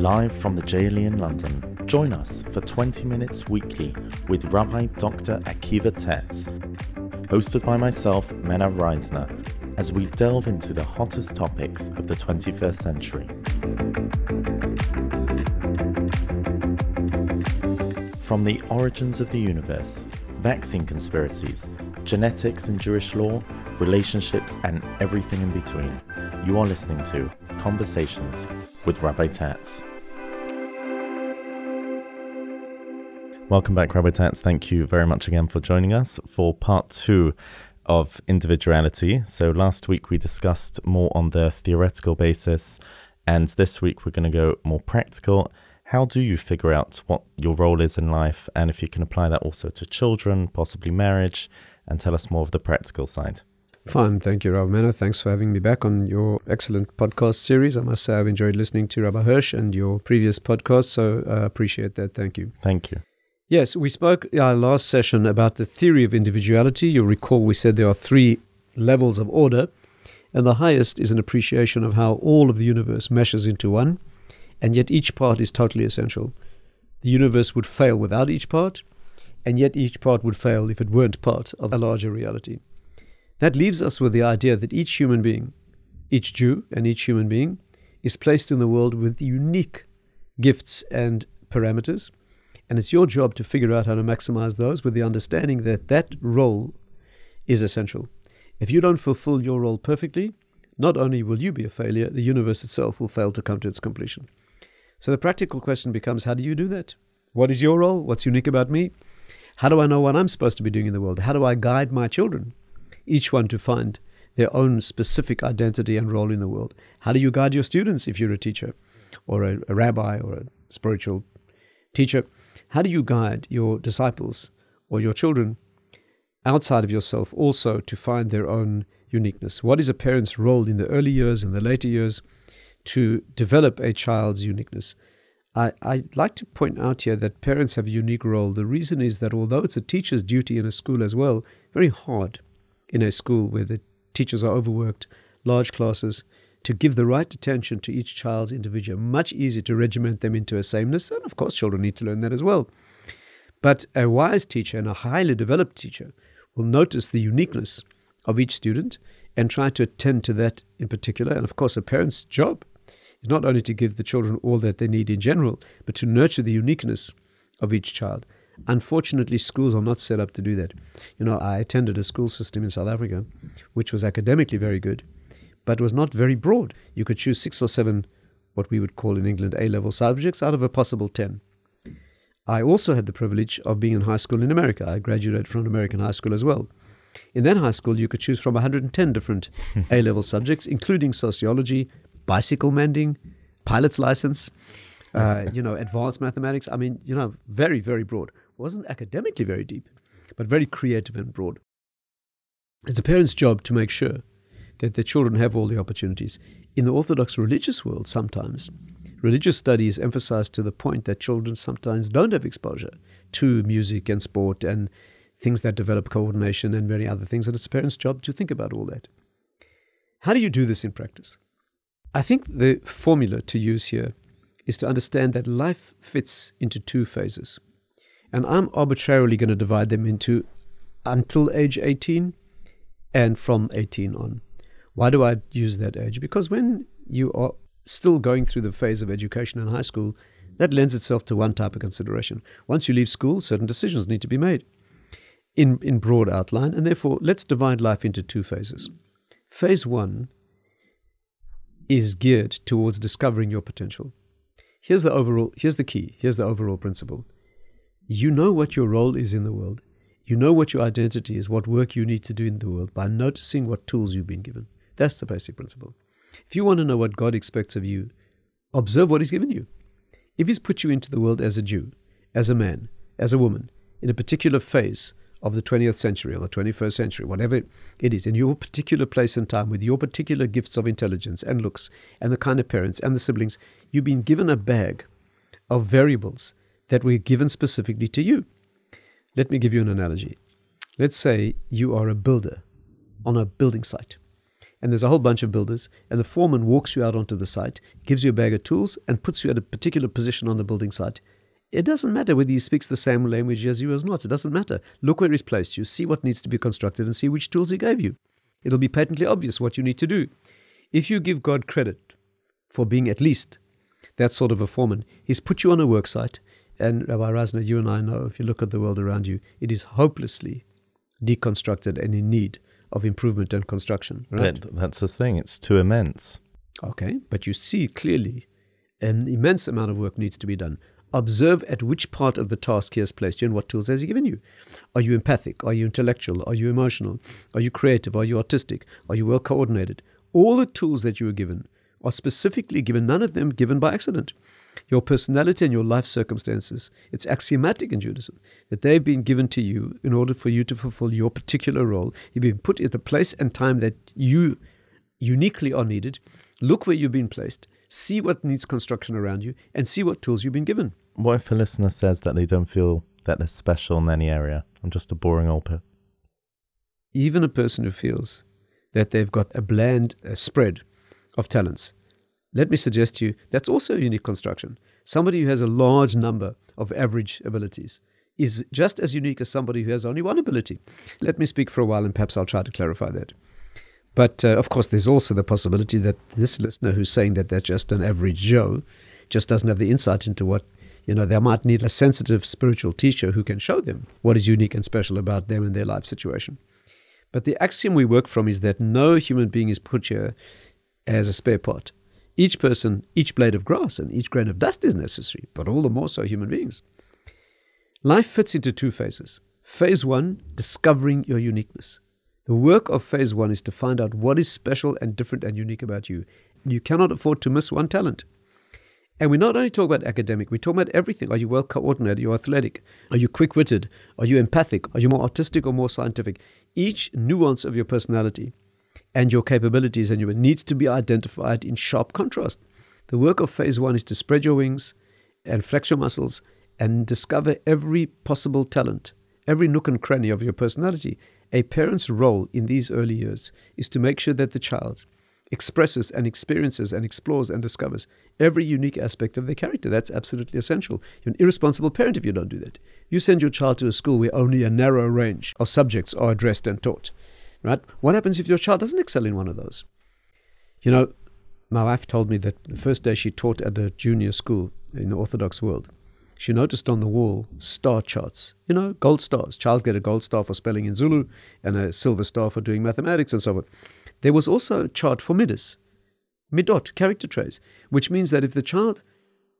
Live from the JLE in London, join us for 20 minutes weekly with Rabbi Dr. Akiva Tatz, hosted by myself, Mena Reisner, as we delve into the hottest topics of the 21st century. From the origins of the universe, vaccine conspiracies, genetics and Jewish law, relationships, and everything in between, you are listening to Conversations with Rabbi Tatz. Welcome back, Rabbi Tatz. Thank you very much again for joining us for part two of individuality. So, last week we discussed more on the theoretical basis, and this week we're going to go more practical. How do you figure out what your role is in life, and if you can apply that also to children, possibly marriage, and tell us more of the practical side? Fine. Thank you, Rabbi Mena. Thanks for having me back on your excellent podcast series. I must say I've enjoyed listening to Rabbi Hirsch and your previous podcast, so I uh, appreciate that. Thank you. Thank you. Yes, we spoke in our last session about the theory of individuality. You'll recall we said there are three levels of order, and the highest is an appreciation of how all of the universe meshes into one, and yet each part is totally essential. The universe would fail without each part, and yet each part would fail if it weren't part of a larger reality. That leaves us with the idea that each human being, each Jew and each human being, is placed in the world with unique gifts and parameters. And it's your job to figure out how to maximize those with the understanding that that role is essential. If you don't fulfill your role perfectly, not only will you be a failure, the universe itself will fail to come to its completion. So the practical question becomes how do you do that? What is your role? What's unique about me? How do I know what I'm supposed to be doing in the world? How do I guide my children each one to find their own specific identity and role in the world. How do you guide your students if you're a teacher or a, a rabbi or a spiritual teacher? How do you guide your disciples or your children outside of yourself also to find their own uniqueness? What is a parent's role in the early years and the later years to develop a child's uniqueness? I, I like to point out here that parents have a unique role. The reason is that although it's a teacher's duty in a school as well, very hard in a school where the teachers are overworked, large classes, to give the right attention to each child's individual. Much easier to regiment them into a sameness, and of course, children need to learn that as well. But a wise teacher and a highly developed teacher will notice the uniqueness of each student and try to attend to that in particular. And of course, a parent's job is not only to give the children all that they need in general, but to nurture the uniqueness of each child. Unfortunately, schools are not set up to do that. You know, I attended a school system in South Africa, which was academically very good, but was not very broad. You could choose six or seven, what we would call in England A level subjects, out of a possible 10. I also had the privilege of being in high school in America. I graduated from American high school as well. In that high school, you could choose from 110 different A level subjects, including sociology, bicycle mending, pilot's license, uh, you know, advanced mathematics. I mean, you know, very, very broad wasn't academically very deep, but very creative and broad. It's a parent's job to make sure that their children have all the opportunities. In the Orthodox religious world, sometimes religious studies emphasize to the point that children sometimes don't have exposure to music and sport and things that develop coordination and many other things, and it's a parent's job to think about all that. How do you do this in practice? I think the formula to use here is to understand that life fits into two phases. And I'm arbitrarily going to divide them into until age 18 and from 18 on. Why do I use that age? Because when you are still going through the phase of education in high school, that lends itself to one type of consideration. Once you leave school, certain decisions need to be made in, in broad outline, and therefore let's divide life into two phases. Phase one is geared towards discovering your potential. Here's the overall, here's the key, here's the overall principle. You know what your role is in the world. You know what your identity is, what work you need to do in the world by noticing what tools you've been given. That's the basic principle. If you want to know what God expects of you, observe what He's given you. If He's put you into the world as a Jew, as a man, as a woman, in a particular phase of the 20th century or the 21st century, whatever it is, in your particular place and time, with your particular gifts of intelligence and looks, and the kind of parents and the siblings, you've been given a bag of variables that were given specifically to you. Let me give you an analogy. Let's say you are a builder on a building site, and there's a whole bunch of builders, and the foreman walks you out onto the site, gives you a bag of tools, and puts you at a particular position on the building site. It doesn't matter whether he speaks the same language as you or not. It doesn't matter. Look where he's placed you, see what needs to be constructed, and see which tools he gave you. It'll be patently obvious what you need to do. If you give God credit for being at least that sort of a foreman, He's put you on a work site. And Rabbi Reisner, you and I know, if you look at the world around you, it is hopelessly deconstructed and in need of improvement and construction. Right? But that's the thing, it's too immense. Okay, but you see clearly an immense amount of work needs to be done. Observe at which part of the task he has placed you and what tools has he given you. Are you empathic? Are you intellectual? Are you emotional? Are you creative? Are you artistic? Are you well coordinated? All the tools that you were given are specifically given, none of them given by accident. Your personality and your life circumstances, it's axiomatic in Judaism that they've been given to you in order for you to fulfill your particular role. You've been put at the place and time that you uniquely are needed. Look where you've been placed, see what needs construction around you, and see what tools you've been given. What if a listener says that they don't feel that they're special in any area? I'm just a boring old person. Even a person who feels that they've got a bland a spread of talents. Let me suggest to you that's also a unique construction. Somebody who has a large number of average abilities is just as unique as somebody who has only one ability. Let me speak for a while and perhaps I'll try to clarify that. But uh, of course, there's also the possibility that this listener who's saying that they're just an average Joe just doesn't have the insight into what, you know, they might need a sensitive spiritual teacher who can show them what is unique and special about them and their life situation. But the axiom we work from is that no human being is put here as a spare part. Each person, each blade of grass, and each grain of dust is necessary, but all the more so human beings. Life fits into two phases. Phase one, discovering your uniqueness. The work of phase one is to find out what is special and different and unique about you. You cannot afford to miss one talent. And we not only talk about academic, we talk about everything. Are you well coordinated? Are you athletic? Are you quick witted? Are you empathic? Are you more artistic or more scientific? Each nuance of your personality and your capabilities and your needs to be identified in sharp contrast. The work of phase one is to spread your wings and flex your muscles and discover every possible talent, every nook and cranny of your personality. A parent's role in these early years is to make sure that the child expresses and experiences and explores and discovers every unique aspect of their character. That's absolutely essential. You're an irresponsible parent if you don't do that. You send your child to a school where only a narrow range of subjects are addressed and taught right? What happens if your child doesn't excel in one of those? You know, my wife told me that the first day she taught at a junior school in the Orthodox world, she noticed on the wall star charts. You know, gold stars. Child get a gold star for spelling in Zulu and a silver star for doing mathematics and so forth. There was also a chart for midas, midot, character traits, which means that if the child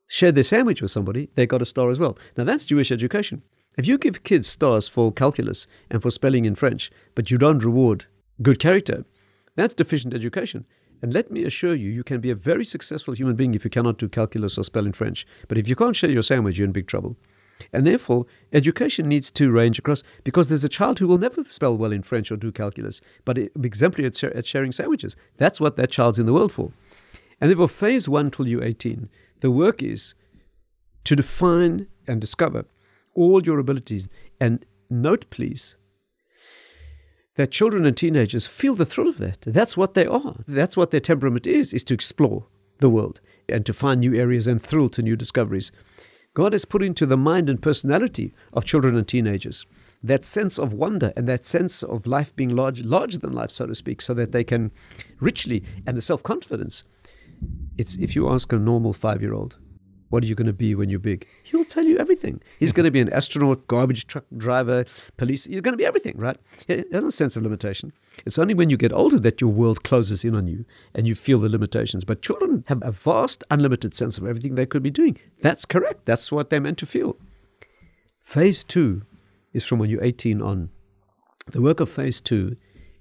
shared their sandwich with somebody, they got a star as well. Now that's Jewish education. If you give kids stars for calculus and for spelling in French, but you don't reward good character, that's deficient education. And let me assure you, you can be a very successful human being if you cannot do calculus or spell in French. But if you can't share your sandwich, you're in big trouble. And therefore, education needs to range across because there's a child who will never spell well in French or do calculus, but exemplary at, at sharing sandwiches. That's what that child's in the world for. And therefore, phase one till you're 18, the work is to define and discover all your abilities. And note, please, that children and teenagers feel the thrill of that. That's what they are. That's what their temperament is, is to explore the world and to find new areas and thrill to new discoveries. God has put into the mind and personality of children and teenagers that sense of wonder and that sense of life being large, larger than life, so to speak, so that they can richly, and the self confidence. It's if you ask a normal five year old, what are you going to be when you're big? He'll tell you everything. He's going to be an astronaut, garbage truck driver, police. He's going to be everything, right? He has a sense of limitation. It's only when you get older that your world closes in on you and you feel the limitations. But children have a vast, unlimited sense of everything they could be doing. That's correct. That's what they're meant to feel. Phase two is from when you're 18 on. The work of phase two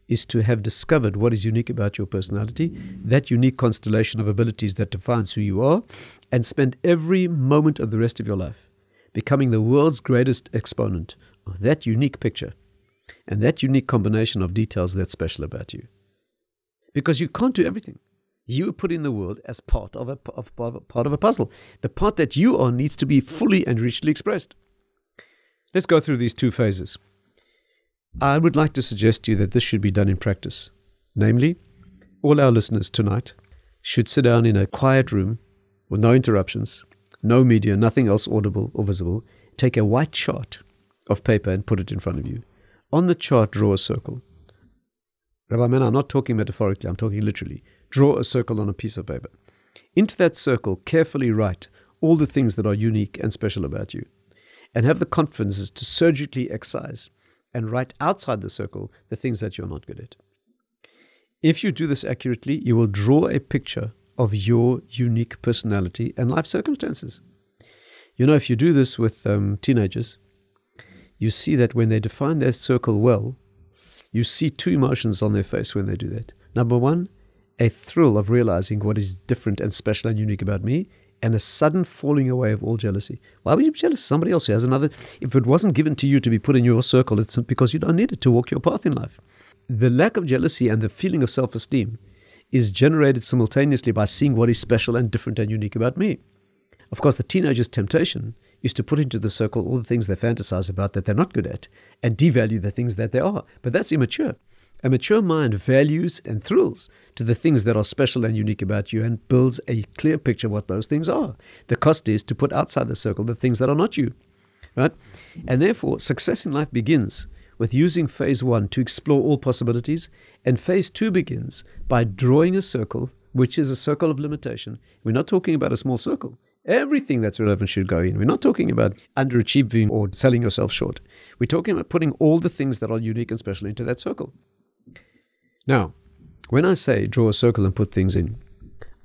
is to have discovered what is unique about your personality, that unique constellation of abilities that defines who you are, and spend every moment of the rest of your life becoming the world's greatest exponent of that unique picture and that unique combination of details that's special about you. Because you can't do everything. You are put in the world as part of a, of, of, part of a puzzle. The part that you are needs to be fully and richly expressed. Let's go through these two phases. I would like to suggest to you that this should be done in practice. Namely, all our listeners tonight should sit down in a quiet room with no interruptions, no media, nothing else audible or visible. Take a white chart of paper and put it in front of you. On the chart, draw a circle. Rabbi Man, I'm not talking metaphorically, I'm talking literally. Draw a circle on a piece of paper. Into that circle, carefully write all the things that are unique and special about you. And have the confidence to surgically excise and write outside the circle the things that you're not good at. If you do this accurately, you will draw a picture of your unique personality and life circumstances. You know, if you do this with um, teenagers, you see that when they define their circle well, you see two emotions on their face when they do that. Number one, a thrill of realizing what is different and special and unique about me, and a sudden falling away of all jealousy. Why would you be jealous? Somebody else who has another. If it wasn't given to you to be put in your circle, it's because you don't need it to walk your path in life. The lack of jealousy and the feeling of self esteem is generated simultaneously by seeing what is special and different and unique about me. Of course, the teenager's temptation is to put into the circle all the things they fantasize about that they're not good at and devalue the things that they are. But that's immature. A mature mind values and thrills to the things that are special and unique about you and builds a clear picture of what those things are. The cost is to put outside the circle the things that are not you. Right? And therefore, success in life begins with using phase one to explore all possibilities, and phase two begins by drawing a circle, which is a circle of limitation. We're not talking about a small circle. Everything that's relevant should go in. We're not talking about underachieving or selling yourself short. We're talking about putting all the things that are unique and special into that circle. Now, when I say draw a circle and put things in,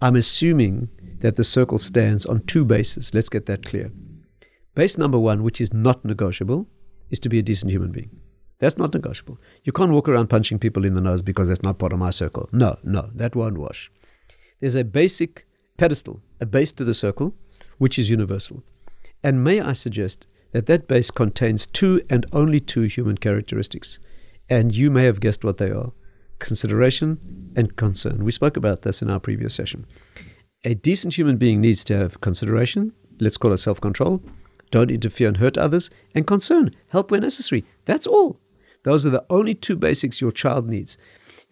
I'm assuming that the circle stands on two bases. Let's get that clear. Base number one, which is not negotiable, is to be a decent human being. That's not negotiable. You can't walk around punching people in the nose because that's not part of my circle. No, no, that won't wash. There's a basic pedestal, a base to the circle, which is universal. And may I suggest that that base contains two and only two human characteristics. And you may have guessed what they are consideration and concern. We spoke about this in our previous session. A decent human being needs to have consideration, let's call it self control, don't interfere and hurt others, and concern, help where necessary. That's all. Those are the only two basics your child needs.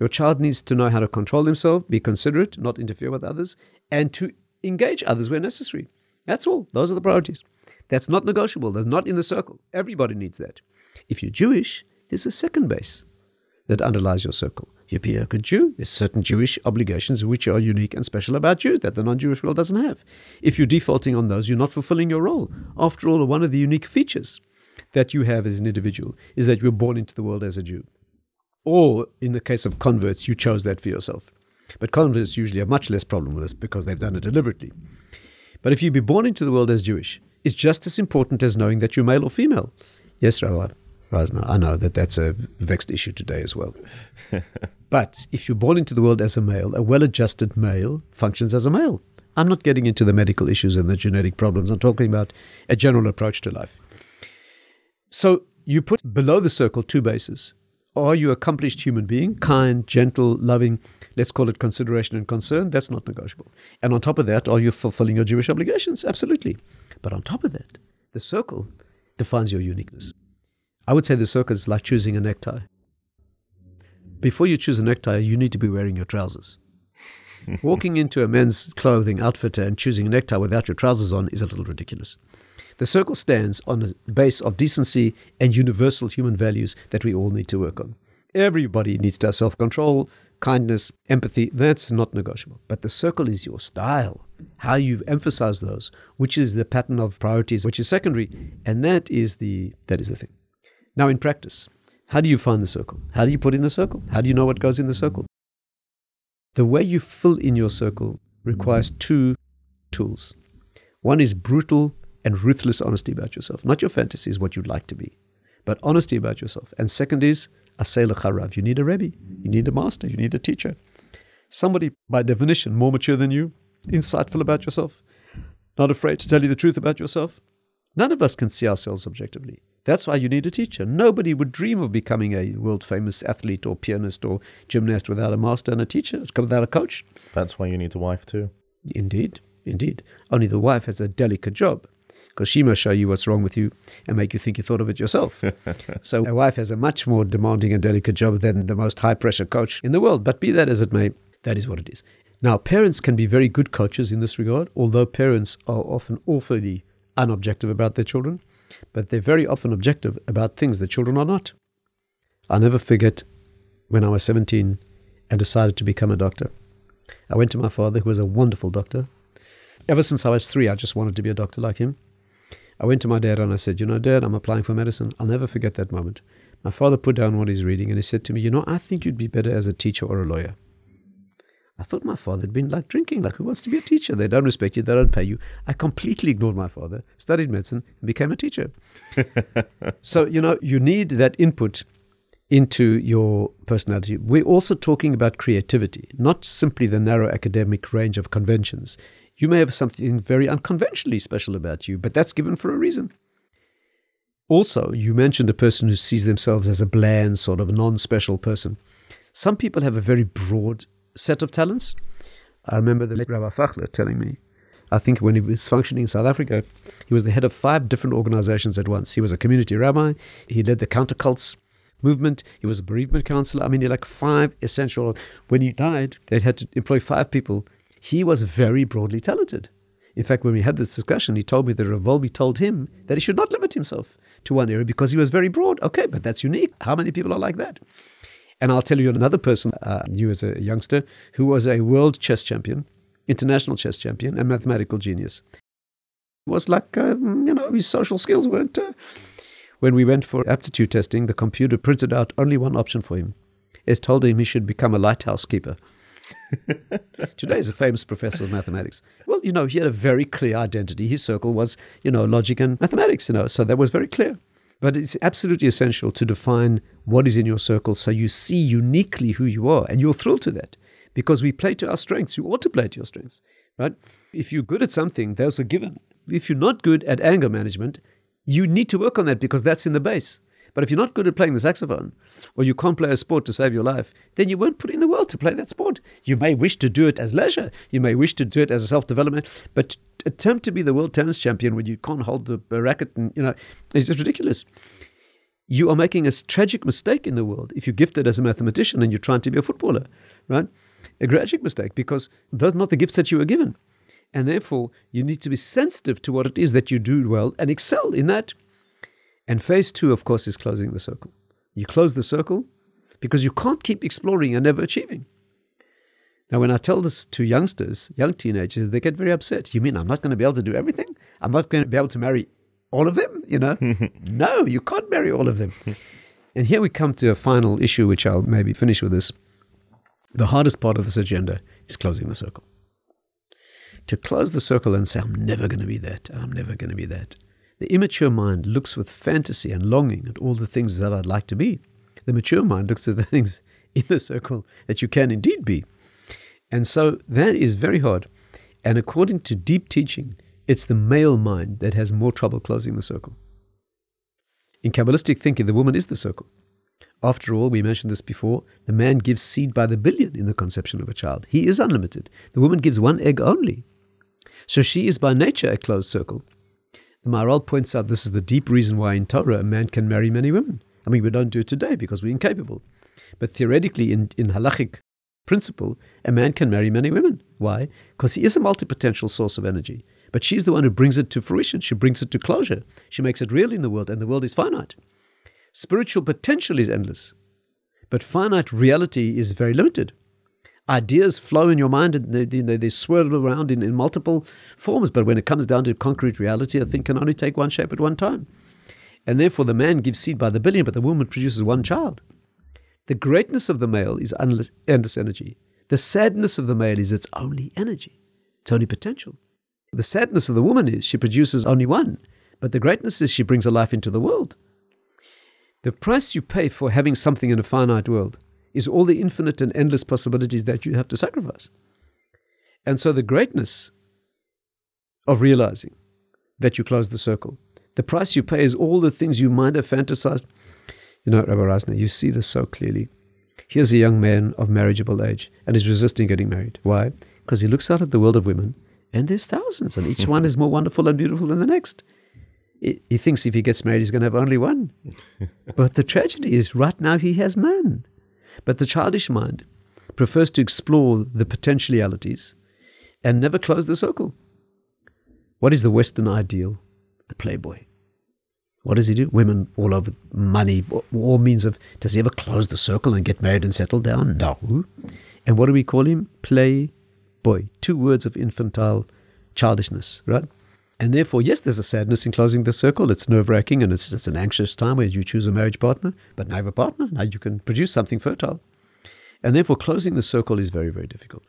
Your child needs to know how to control himself, be considerate, not interfere with others, and to engage others where necessary. That's all. Those are the priorities. That's not negotiable. That's not in the circle. Everybody needs that. If you're Jewish, there's a second base that underlies your circle. You be a good Jew. There's certain Jewish obligations which are unique and special about Jews that the non-Jewish world doesn't have. If you're defaulting on those, you're not fulfilling your role. After all, one of the unique features that you have as an individual is that you were born into the world as a Jew. Or in the case of converts, you chose that for yourself. But converts usually have much less problem with this because they've done it deliberately. But if you be born into the world as Jewish, it's just as important as knowing that you're male or female. Yes, Rabbi I know that that's a vexed issue today as well. but if you're born into the world as a male, a well adjusted male functions as a male. I'm not getting into the medical issues and the genetic problems. I'm talking about a general approach to life. So you put below the circle two bases. Are you accomplished human being, kind, gentle, loving? Let's call it consideration and concern. That's not negotiable. And on top of that, are you fulfilling your Jewish obligations? Absolutely. But on top of that, the circle defines your uniqueness. I would say the circle is like choosing a necktie. Before you choose a necktie, you need to be wearing your trousers. Walking into a men's clothing outfitter and choosing a necktie without your trousers on is a little ridiculous. The circle stands on a base of decency and universal human values that we all need to work on. Everybody needs to have self control, kindness, empathy. That's not negotiable. But the circle is your style, how you emphasize those, which is the pattern of priorities, which is secondary, and that is the that is the thing. Now, in practice, how do you find the circle? How do you put in the circle? How do you know what goes in the circle? The way you fill in your circle requires two tools. One is brutal and ruthless honesty about yourself. Not your fantasies, what you'd like to be, but honesty about yourself. And second is asay harav. You need a rebbe, you need a master, you need a teacher. Somebody, by definition, more mature than you, insightful about yourself, not afraid to tell you the truth about yourself. None of us can see ourselves objectively. That's why you need a teacher. Nobody would dream of becoming a world famous athlete or pianist or gymnast without a master and a teacher, without a coach. That's why you need a wife too. Indeed, indeed. Only the wife has a delicate job because she must show you what's wrong with you and make you think you thought of it yourself. so a wife has a much more demanding and delicate job than the most high pressure coach in the world. But be that as it may, That is what it is. Now, parents can be very good coaches in this regard, although parents are often awfully unobjective about their children, but they're very often objective about things that children are not. I'll never forget when I was 17 and decided to become a doctor. I went to my father, who was a wonderful doctor. Ever since I was three, I just wanted to be a doctor like him. I went to my dad and I said, You know, dad, I'm applying for medicine. I'll never forget that moment. My father put down what he's reading and he said to me, You know, I think you'd be better as a teacher or a lawyer. I thought my father had been like drinking, like who wants to be a teacher? They don't respect you, they don't pay you. I completely ignored my father, studied medicine, and became a teacher. so, you know, you need that input into your personality. We're also talking about creativity, not simply the narrow academic range of conventions. You may have something very unconventionally special about you, but that's given for a reason. Also, you mentioned a person who sees themselves as a bland, sort of non special person. Some people have a very broad set of talents. I remember the late Rabbi Fachler telling me, I think when he was functioning in South Africa, he was the head of five different organizations at once. He was a community rabbi, he led the countercults movement, he was a bereavement counselor. I mean, he like five essential. When he died, they had to employ five people. He was very broadly talented. In fact, when we had this discussion, he told me that Rav Wolbe told him that he should not limit himself to one area because he was very broad. Okay, but that's unique. How many people are like that? And I'll tell you another person uh, knew as a youngster who was a world chess champion, international chess champion, and mathematical genius. It was like, uh, you know, his social skills weren't. Uh, when we went for aptitude testing, the computer printed out only one option for him. It told him he should become a lighthouse keeper. Today is a famous professor of mathematics. Well, you know, he had a very clear identity. His circle was, you know, logic and mathematics, you know, so that was very clear. But it's absolutely essential to define what is in your circle so you see uniquely who you are and you're thrilled to that because we play to our strengths. You ought to play to your strengths, right? If you're good at something, those are given. If you're not good at anger management, you need to work on that because that's in the base. But if you're not good at playing the saxophone, or you can't play a sport to save your life, then you weren't put in the world to play that sport. You may wish to do it as leisure, you may wish to do it as a self development, but attempt to be the world tennis champion when you can't hold the racket and you know it's just ridiculous. You are making a tragic mistake in the world if you're gifted as a mathematician and you're trying to be a footballer, right? A tragic mistake because those are not the gifts that you were given. And therefore, you need to be sensitive to what it is that you do well and excel in that. And phase two, of course, is closing the circle. You close the circle because you can't keep exploring and never achieving. Now, when I tell this to youngsters, young teenagers, they get very upset. You mean I'm not going to be able to do everything? I'm not going to be able to marry all of them? You know, no, you can't marry all of them. and here we come to a final issue, which I'll maybe finish with this. The hardest part of this agenda is closing the circle. To close the circle and say, I'm never going to be that, I'm never going to be that. The immature mind looks with fantasy and longing at all the things that I'd like to be. The mature mind looks at the things in the circle that you can indeed be. And so that is very hard. And according to deep teaching, it's the male mind that has more trouble closing the circle. In Kabbalistic thinking, the woman is the circle. After all, we mentioned this before, the man gives seed by the billion in the conception of a child. He is unlimited. The woman gives one egg only. So she is by nature a closed circle. The Maharal points out this is the deep reason why in Torah a man can marry many women. I mean, we don't do it today because we're incapable. But theoretically, in, in halachic principle, a man can marry many women. Why? Because he is a multi-potential source of energy. But she's the one who brings it to fruition. She brings it to closure. She makes it real in the world, and the world is finite. Spiritual potential is endless, but finite reality is very limited. Ideas flow in your mind and they, they, they swirl around in, in multiple forms, but when it comes down to concrete reality, a thing can only take one shape at one time. And therefore, the man gives seed by the billion, but the woman produces one child. The greatness of the male is endless energy. The sadness of the male is its only energy, its only potential. The sadness of the woman is she produces only one, but the greatness is she brings a life into the world. The price you pay for having something in a finite world is all the infinite and endless possibilities that you have to sacrifice. And so the greatness of realizing that you close the circle, the price you pay is all the things you might have fantasized you know, Rabbi Reisner, you see this so clearly. Here's a young man of marriageable age and is resisting getting married. Why? Because he looks out at the world of women and there's thousands, and each one is more wonderful and beautiful than the next. He thinks if he gets married, he's going to have only one. But the tragedy is, right now, he has none. But the childish mind prefers to explore the potentialities and never close the circle. What is the Western ideal? The playboy. What does he do? Women all over, money, all means of. Does he ever close the circle and get married and settle down? No. And what do we call him? Playboy. Two words of infantile childishness, right? And therefore, yes, there's a sadness in closing the circle. It's nerve wracking and it's, it's an anxious time where you choose a marriage partner, but now you have a partner. Now you can produce something fertile. And therefore, closing the circle is very, very difficult.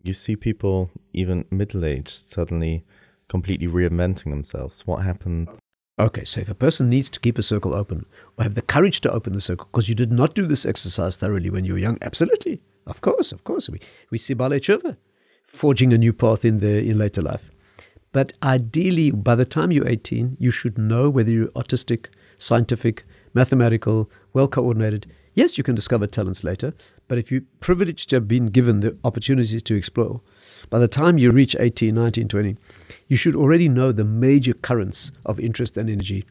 You see people, even middle aged, suddenly completely reinventing themselves. What happened? Okay, so if a person needs to keep a circle open or have the courage to open the circle because you did not do this exercise thoroughly when you were young, absolutely. Of course, of course. We, we see Bale Chova forging a new path in, the, in later life. But ideally, by the time you're 18, you should know whether you're autistic, scientific, mathematical, well coordinated. Yes, you can discover talents later, but if you're privileged to have been given the opportunities to explore, by the time you reach 18, 19, 20, you should already know the major currents of interest and energy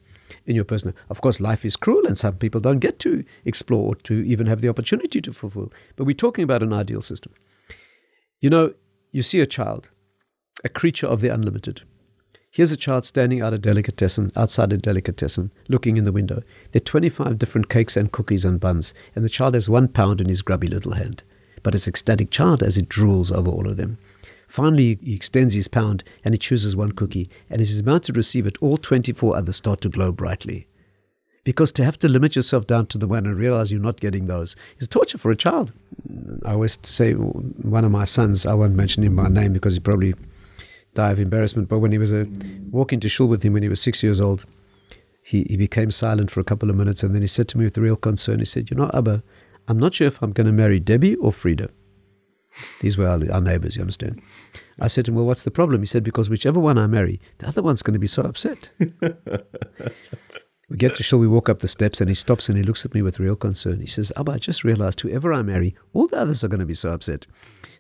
in your personal. Of course, life is cruel, and some people don't get to explore, or to even have the opportunity to fulfill. But we're talking about an ideal system. You know, you see a child, a creature of the unlimited. Here's a child standing out a delicatessen, outside a delicatessen, looking in the window. There are 25 different cakes and cookies and buns, and the child has one pound in his grubby little hand. But it's ecstatic child as it drools over all of them. Finally, he extends his pound and he chooses one cookie, and as he's about to receive it, all 24 others start to glow brightly. Because to have to limit yourself down to the one and realize you're not getting those is torture for a child. I always say one of my sons, I won't mention him by name because he probably die of embarrassment. But when he was a walking to shul with him when he was six years old, he, he became silent for a couple of minutes and then he said to me with real concern, he said, You know, Abba, I'm not sure if I'm going to marry Debbie or Frida. These were our, our, neighbors, you understand? I said to him, Well, what's the problem? He said, Because whichever one I marry, the other one's going to be so upset. we get to shul, we walk up the steps, and he stops and he looks at me with real concern. He says, Abba, I just realized whoever I marry, all the others are going to be so upset.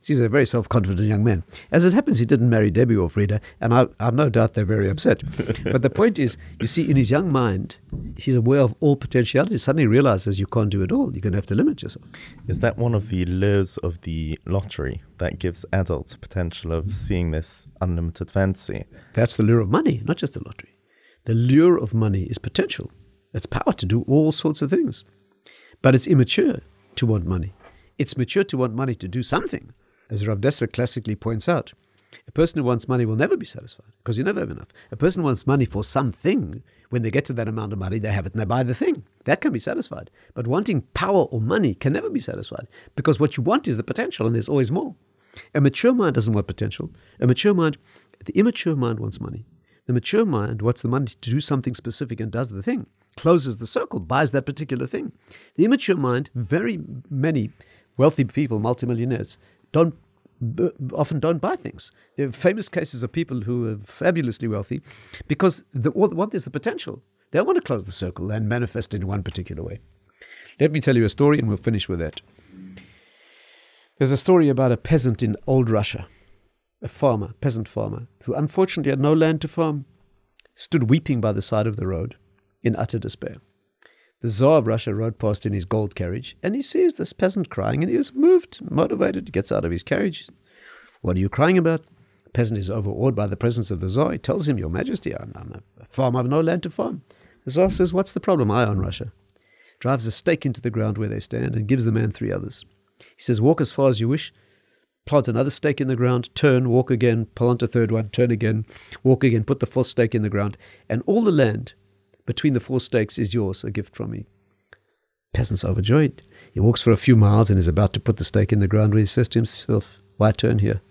He's a very self confident young man. As it happens, he didn't marry Debbie or Frida, and I, have no doubt they're very upset. but the point is, you see, in his young mind, he's aware of all potentialities. Suddenly realizes you can't do it all. You're going to have to limit yourself. Is that one of the lures of the lottery that gives adults potential of seeing this unlimited fancy? That's the lure of money, not just the lottery. The lure of money is potential. It's power to do all sorts of things. But it's immature to want money. It's mature to want money to do something. As Rav Dessler classically points out, a person who wants money will never be satisfied because you never have enough. A person wants money for something. When they get to that amount of money, they have it and they buy the thing. That can be satisfied. But wanting power or money can never be satisfied because what you want is the potential and there's always more. A mature mind doesn't want potential. A mature mind, the immature mind wants money. The mature mind wants the money to do something specific and does the thing, closes the circle, buys that particular thing. The immature mind, very many wealthy people, multimillionaires, don't often don't buy things. There are famous cases of people who are fabulously wealthy because the, want is the potential. They want to close the circle and manifest in one particular way. Let me tell you a story and we'll finish with that. There's a story about a peasant in old Russia, a farmer, peasant farmer, who unfortunately had no land to farm, stood weeping by the side of the road in utter despair. The Tsar of Russia rode past in his gold carriage, and he sees this peasant crying, and he is moved, motivated, gets out of his carriage. What are you crying about? The peasant is overawed by the presence of the Tsar. He tells him, Your Majesty, I'm, a farmer, I have no land to farm. The Tsar says, What's the problem? I own Russia. Drives a stake into the ground where they stand and gives the man three others. He says, Walk as far as you wish, plant another stake in the ground, turn, walk again, plant a third one, turn again, walk again, put the fourth stake in the ground, and all the land between the four stakes is yours, a gift from me. Peasant's overjoyed. He walks for a few miles and is about to put the stake in the ground when he says to himself, Why turn here?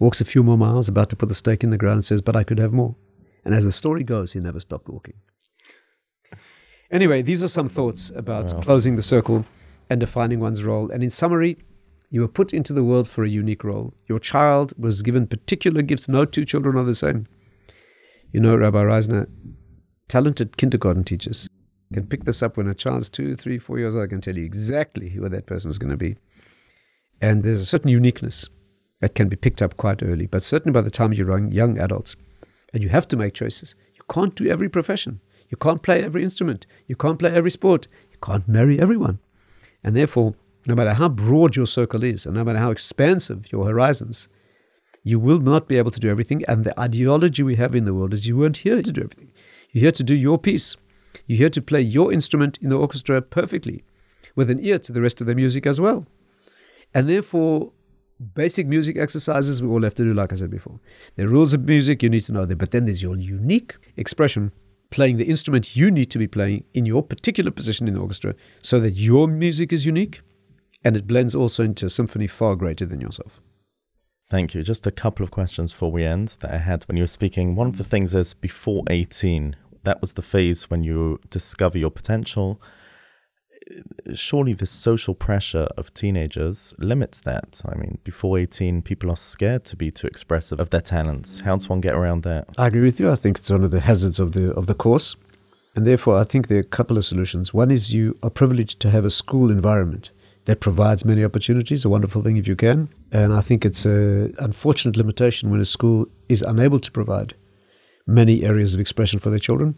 Walks a few more miles, about to put the stake in the ground, and says, But I could have more. And as the story goes, he never stopped walking. Anyway, these are some thoughts about wow. closing the circle and defining one's role. And in summary, you were put into the world for a unique role. Your child was given particular gifts. No two children are the same. You know, Rabbi Reisner, talented kindergarten teachers can pick this up when a child's two, three, four years old. I can tell you exactly who that person is going to be. And there's a certain uniqueness that can be picked up quite early. But certainly by the time you're young adults, and you have to make choices. You can't do every profession. You can't play every instrument. You can't play every sport. You can't marry everyone. And therefore, no matter how broad your circle is, and no matter how expansive your horizons, you will not be able to do everything. And the ideology we have in the world is you weren't here to do everything. You're here to do your piece. You're here to play your instrument in the orchestra perfectly, with an ear to the rest of the music as well. And therefore, basic music exercises we all have to do, like I said before. The rules of music, you need to know them. But then there's your unique expression, playing the instrument you need to be playing in your particular position in the orchestra so that your music is unique and it blends also into a symphony far greater than yourself. Thank you. Just a couple of questions before we end that I had when you were speaking. One of the things is before 18, that was the phase when you discover your potential. Surely the social pressure of teenagers limits that. I mean, before 18, people are scared to be too expressive of their talents. How does one get around that? I agree with you. I think it's one of the hazards of the of the course. And therefore, I think there are a couple of solutions. One is you are privileged to have a school environment that provides many opportunities, a wonderful thing if you can. And I think it's an unfortunate limitation when a school is unable to provide many areas of expression for their children.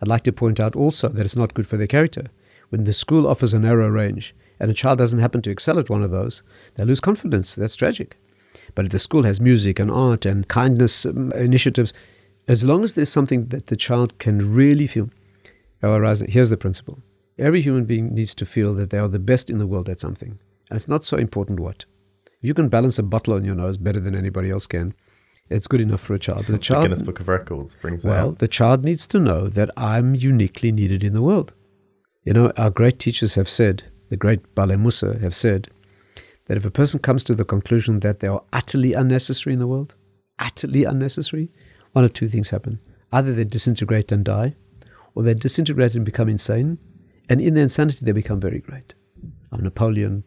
I'd like to point out also that it's not good for their character. When the school offers a narrow range and a child doesn't happen to excel at one of those, they lose confidence. That's tragic. But if the school has music and art and kindness um, initiatives, as long as there's something that the child can really feel, oh, here's the principle Every human being needs to feel that they are the best in the world at something. And it's not so important what. If you can balance a bottle on your nose better than anybody else can, it's good enough for a child. The child, the Guinness Book of Records brings well, out. the child needs to know that I'm uniquely needed in the world. You know, our great teachers have said, the great Bale Musa have said, that if a person comes to the conclusion that they are utterly unnecessary in the world, utterly unnecessary, one of two things happen. Either they disintegrate and die, or they disintegrate and become insane, and in their insanity, they become very great. I'm Napoleon,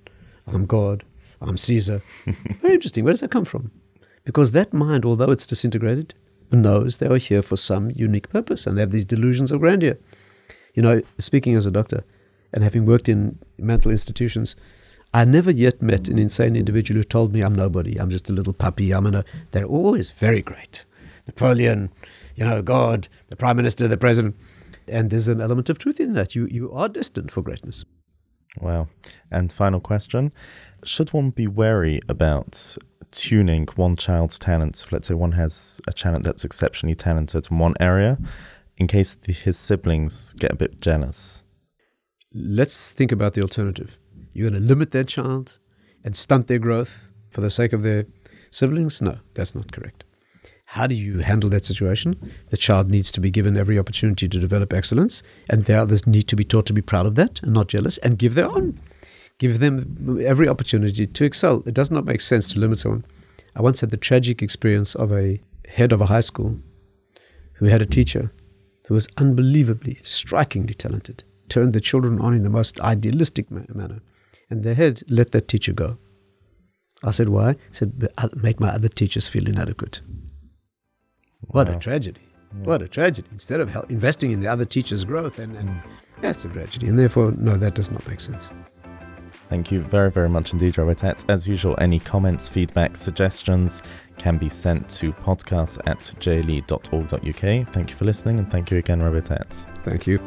I'm God, I'm Caesar. very interesting. Where does that come from? Because that mind, although it's disintegrated, knows they are here for some unique purpose and they have these delusions of grandeur. You know, speaking as a doctor and having worked in mental institutions, I never yet met an insane individual who told me I'm nobody, I'm just a little puppy, I'm a. They're always very great. Napoleon, you know, God, the Prime Minister, the President. And there's an element of truth in that. You, you are destined for greatness. Wow. And final question Should one be wary about tuning one child's talents? If, let's say, one has a talent that's exceptionally talented in one area, in case the, his siblings get a bit jealous? Let's think about the alternative. You're going to limit that child and stunt their growth for the sake of their siblings? No, that's not correct. How do you handle that situation? The child needs to be given every opportunity to develop excellence, and the others need to be taught to be proud of that and not jealous, and give their own. Give them every opportunity to excel. It does not make sense to limit someone. I once had the tragic experience of a head of a high school who had a teacher who was unbelievably, strikingly talented, turned the children on in the most idealistic manner, and the head let that teacher go. I said, Why? He said, uh, Make my other teachers feel inadequate. What wow. a tragedy. Yeah. What a tragedy. Instead of help, investing in the other teacher's growth, and, and that's a tragedy. And therefore, no, that does not make sense. Thank you very, very much indeed, Robert. As usual, any comments, feedback, suggestions can be sent to podcast at jle.org.uk. Thank you for listening, and thank you again, Robert. Thank you.